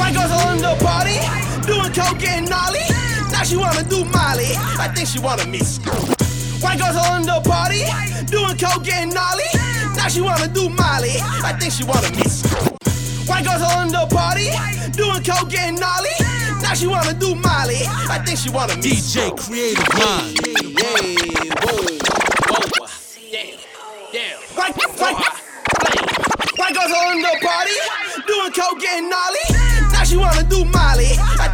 White girls all in the party, doing coke getting gnarly. Now she wanna do Molly. I think she wanna meet White girls all in the party, doing coke getting gnarly. Now she wanna do Molly. I think she wanna meet White girls all in the party, doing coke getting gnarly. Now she wanna do Molly. I think she wanna meet DJ Creative Mind. Yeah, whoa, whoa, yeah, yeah. White, white, white girls all in the party, doing coke getting gnarly.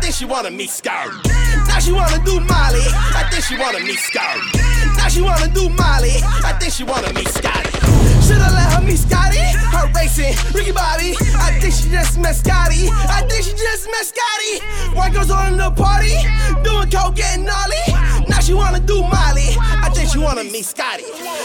Think she wanna meet Scar. Now she wanna do Molly. I think she wanna meet Scar. Now she wanna do Molly. I think she wanna meet Scotty. Shoulda let her meet Scotty. Her racing, Ricky Bobby. I think she just met Scotty. I think she just met Scotty. White girls on in the party, doing coke getting gnarly. Now she wanna do Molly. I think she wanna meet Scotty.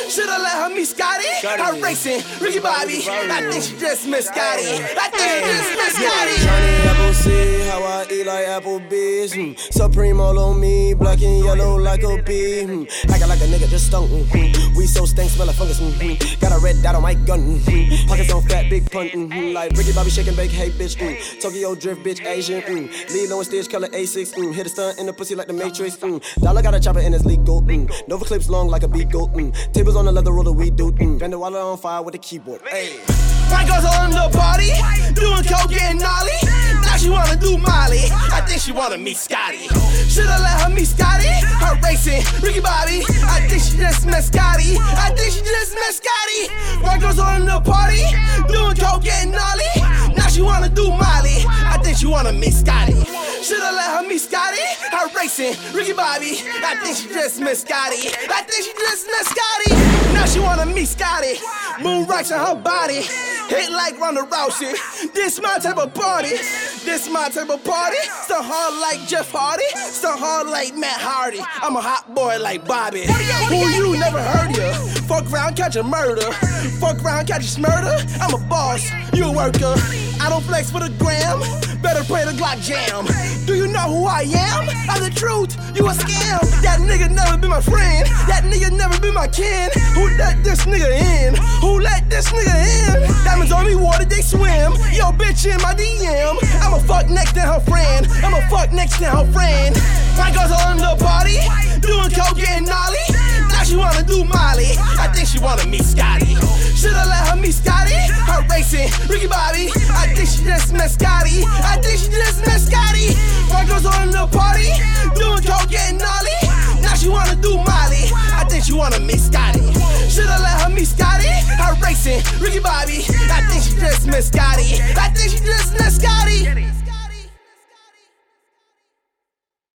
Shoulda let her meet Scotty. Her racing, Ricky Bobby. I think she just met Scotty. I think she just met Scotty. Johnny Appleseed, how I eat like Applebee's. Mm. Supreme all on me, black and yellow like a bee. Mm. Acting like a nigga just stunk. Mm. We so stink, smell like fungus. Mm. Got a red dot on my gun. Mm. Pockets on fat, big pun. Mm. Like Ricky Bobby shaking bake, hey bitch. Mm. Tokyo drift, bitch, Asian. Mm. Lilo and Stitch, color A6. Mm. Hit a stunt in the pussy like the Matrix. Mm. Dollar got a chopper in his legal. Mm. Nova clips long like a beagle. Mm. Tables on the leather roller, we do. Mm. Bend the wallet on fire with a keyboard. Hey. White girls all in the party, doing coke getting gnarly. Now she wanna do Molly. I think she wanna meet Scotty. Shoulda let her meet Scotty. Her racing, Ricky Bobby. I think she just met Scotty. I think she just met Scotty. White girls all in the party, doing coke getting gnarly. Ricky Bobby. I think she just met Scotty. I think she just met Scotty. Now she wanna meet Scotty. Moon rocks on her body. Hit like Ronda Rousey. This my type of party. This my type of party. So hard like Jeff Hardy. So hard like Matt Hardy. I'm a hot boy like Bobby. Who you never heard of? Fuck around, catch a murder. Fuck around, catch a murder. I'm a boss, you a worker. I don't flex for the gram. Better play the Glock jam. Do you know who I am? I'm the truth. You a scam. That nigga never be my friend. That nigga never be my kin. Who let this nigga in? Who let this nigga in? Diamonds on me, water they swim. Yo, bitch in my DM. I'm a fuck next to her friend. I'm a fuck next to her friend. White girls all in the party, doing coke getting gnarly. Now she wanna do Molly. I think she wanna meet Scotty. Shoulda let her meet Scotty. Her racing, Ricky Bobby. I think she just met Scotty. Girls in the party, doing coke getting gnarly. Now she wanna do Molly. I think she wanna meet Scotty. Shoulda let her meet Scotty. Her racing, Ricky Bobby. I think she just met Scotty. I think she just met Scotty.